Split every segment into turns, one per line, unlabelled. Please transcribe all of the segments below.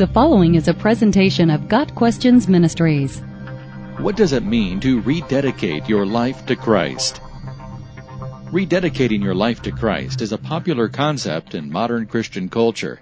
The following is a presentation of Got Questions Ministries.
What does it mean to rededicate your life to Christ? Rededicating your life to Christ is a popular concept in modern Christian culture.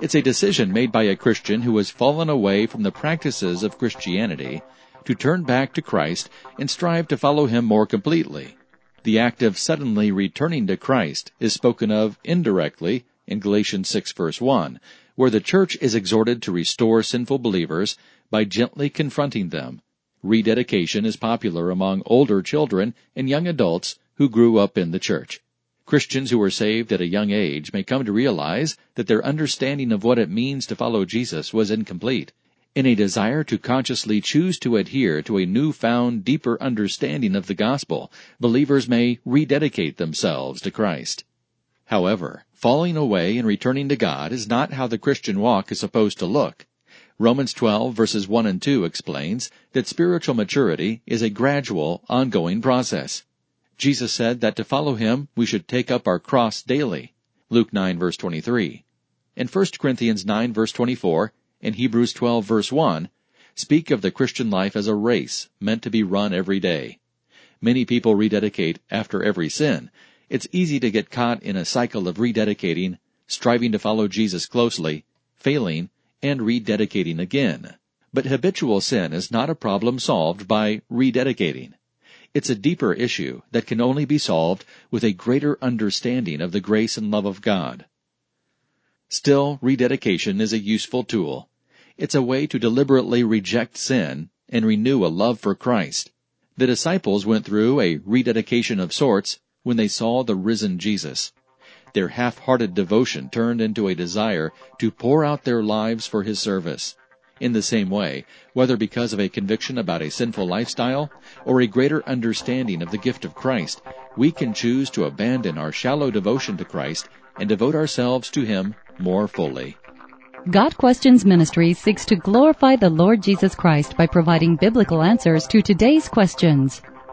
It's a decision made by a Christian who has fallen away from the practices of Christianity to turn back to Christ and strive to follow Him more completely. The act of suddenly returning to Christ is spoken of indirectly in Galatians 6 verse 1, where the church is exhorted to restore sinful believers by gently confronting them. Rededication is popular among older children and young adults who grew up in the church. Christians who were saved at a young age may come to realize that their understanding of what it means to follow Jesus was incomplete. In a desire to consciously choose to adhere to a newfound, deeper understanding of the gospel, believers may rededicate themselves to Christ. However, falling away and returning to God is not how the Christian walk is supposed to look. Romans 12 verses 1 and 2 explains that spiritual maturity is a gradual, ongoing process. Jesus said that to follow him, we should take up our cross daily. Luke 9 verse 23. In 1 Corinthians 9 verse 24 and Hebrews 12 verse 1 speak of the Christian life as a race meant to be run every day. Many people rededicate after every sin. It's easy to get caught in a cycle of rededicating, striving to follow Jesus closely, failing, and rededicating again. But habitual sin is not a problem solved by rededicating. It's a deeper issue that can only be solved with a greater understanding of the grace and love of God. Still, rededication is a useful tool. It's a way to deliberately reject sin and renew a love for Christ. The disciples went through a rededication of sorts when they saw the risen Jesus. Their half-hearted devotion turned into a desire to pour out their lives for His service. In the same way, whether because of a conviction about a sinful lifestyle or a greater understanding of the gift of Christ, we can choose to abandon our shallow devotion to Christ and devote ourselves to Him more fully.
Got Questions Ministry seeks to glorify the Lord Jesus Christ by providing biblical answers to today's questions.